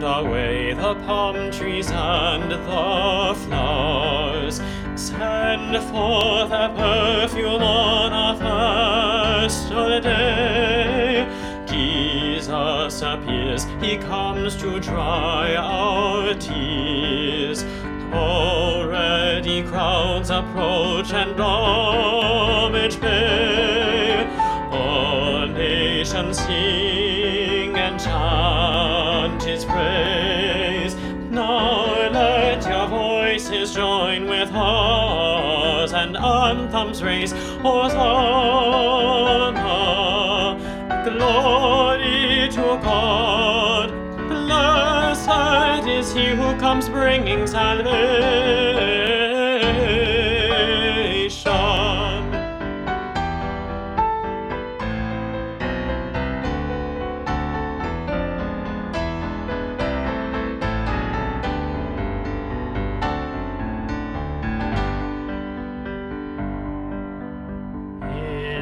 send away the palm trees and the flowers. Send forth a perfume on our first day. Jesus appears, he comes to dry our tears. Already crowds approach and homage pay. All nations sing and chant praise. Now let your voices join with ours and anthems raise. Hosanna, glory to God. Blessed is he who comes bringing salvation.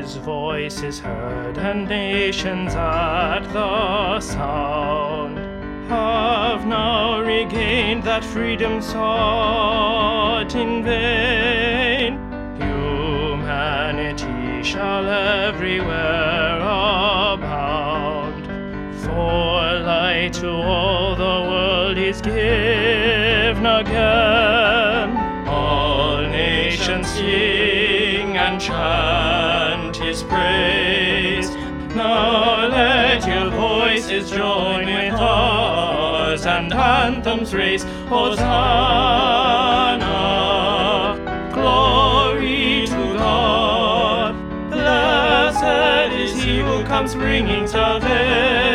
His voice is heard, and nations at the sound have now regained that freedom sought in vain. Humanity shall everywhere abound, for light to all the world is given again. All nations sing and chant his praise. Now let your voices join with ours and anthems raise. Hosanna, glory to God. Blessed is he who comes bringing salvation.